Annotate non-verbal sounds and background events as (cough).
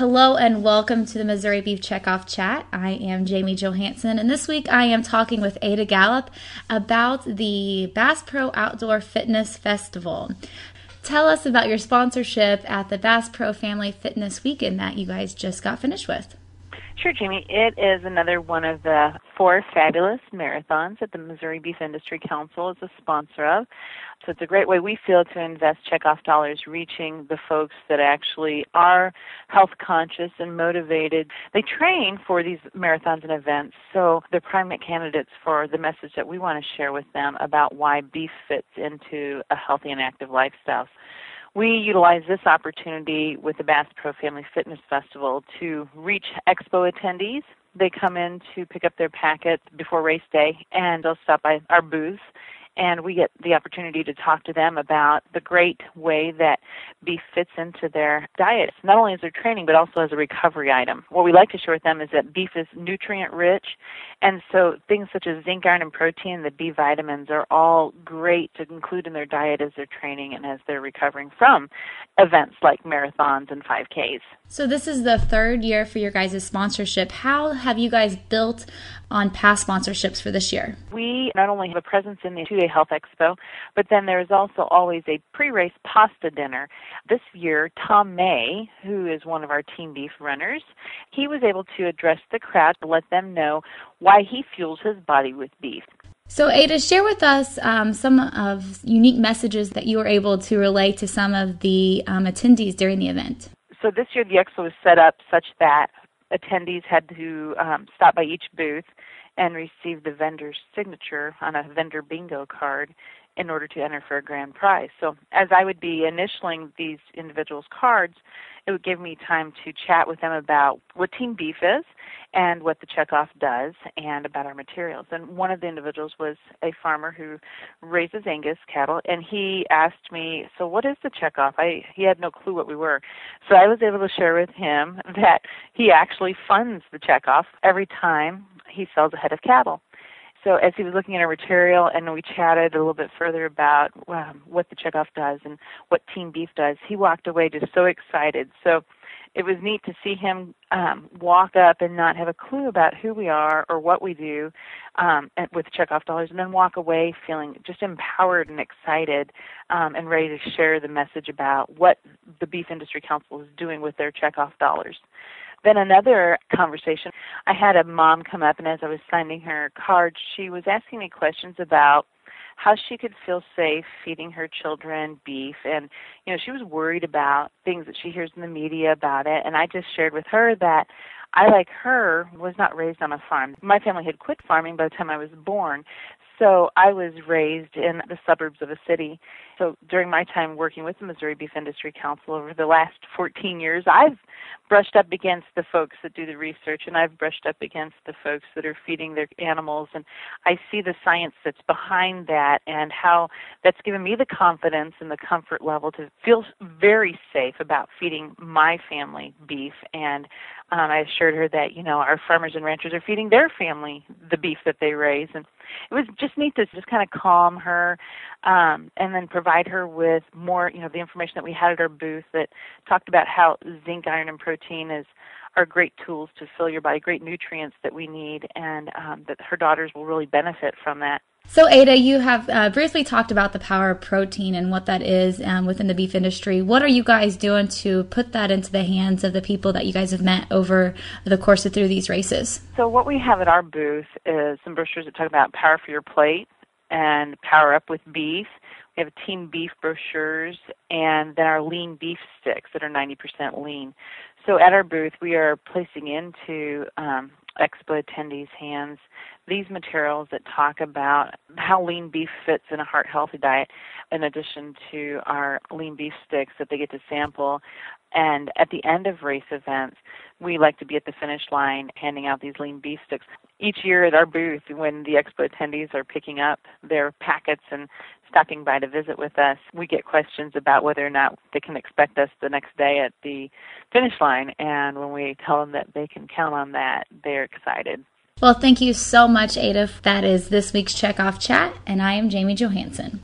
Hello and welcome to the Missouri Beef Checkoff Chat. I am Jamie Johansson, and this week I am talking with Ada Gallup about the Bass Pro Outdoor Fitness Festival. Tell us about your sponsorship at the Bass Pro Family Fitness Weekend that you guys just got finished with. Sure, Jamie. It is another one of the four fabulous marathons that the Missouri Beef Industry Council is a sponsor of. So it's a great way we feel to invest checkoff dollars reaching the folks that actually are health conscious and motivated. They train for these marathons and events, so they're prime candidates for the message that we want to share with them about why beef fits into a healthy and active lifestyle. We utilize this opportunity with the Bass Pro Family Fitness Festival to reach expo attendees. They come in to pick up their packet before race day and they'll stop by our booth and we get the opportunity to talk to them about the great way that beef fits into their diet, not only as their training but also as a recovery item. What we like to share with them is that beef is nutrient rich, and so things such as zinc, iron, and protein, the B vitamins, are all great to include in their diet as they're training and as they're recovering from events like marathons and 5Ks. So, this is the third year for your guys' sponsorship. How have you guys built on past sponsorships for this year? We not only have a presence in the two day health expo, but then there's also always a pre race pasta dinner. This year, Tom May, who is one of our Team Beef runners, he was able to address the crowd to let them know why he fuels his body with beef. So, Ada, share with us um, some of unique messages that you were able to relay to some of the um, attendees during the event so this year the expo was set up such that attendees had to um, stop by each booth and receive the vendor's signature on a vendor bingo card in order to enter for a grand prize. So as I would be initialing these individuals' cards, it would give me time to chat with them about what Team Beef is and what the checkoff does and about our materials. And one of the individuals was a farmer who raises Angus cattle and he asked me, "So what is the checkoff?" I he had no clue what we were. So I was able to share with him (laughs) that he actually funds the checkoff every time he sells a head of cattle so as he was looking at our material and we chatted a little bit further about um, what the checkoff does and what Team Beef does, he walked away just so excited. So it was neat to see him um, walk up and not have a clue about who we are or what we do um, with checkoff dollars, and then walk away feeling just empowered and excited um, and ready to share the message about what the Beef Industry Council is doing with their checkoff dollars. Then another conversation, I had a mom come up, and as I was signing her card, she was asking me questions about how she could feel safe feeding her children beef. And you know she was worried about things that she hears in the media about it. And i just shared with her that i like her was not raised on a farm. My family had quit farming by the time i was born so I was raised in the suburbs of a city. So during my time working with the Missouri Beef Industry Council over the last 14 years, I've brushed up against the folks that do the research and I've brushed up against the folks that are feeding their animals and I see the science that's behind that and how that's given me the confidence and the comfort level to feel very safe about feeding my family beef and um, I assured her that you know our farmers and ranchers are feeding their family the beef that they raise and it was just neat to just kind of calm her um, and then provide her with more, you know, the information that we had at our booth that talked about how zinc, iron, and protein is are great tools to fill your body, great nutrients that we need, and um, that her daughters will really benefit from that. So, Ada, you have uh, briefly talked about the power of protein and what that is um, within the beef industry. What are you guys doing to put that into the hands of the people that you guys have met over the course of through these races? So, what we have at our booth is some brochures that talk about power for your plate and power up with beef. We have team beef brochures and then our lean beef sticks that are 90% lean. So at our booth, we are placing into um, expo attendees' hands these materials that talk about how lean beef fits in a heart healthy diet, in addition to our lean beef sticks that they get to sample. And at the end of race events, we like to be at the finish line handing out these lean beef sticks. Each year at our booth, when the expo attendees are picking up their packets and stopping by to visit with us, we get questions about whether or not they can expect us the next day at the finish line. And when we tell them that they can count on that, they're excited. Well, thank you so much, Ada. That is this week's Checkoff Chat, and I am Jamie Johansson.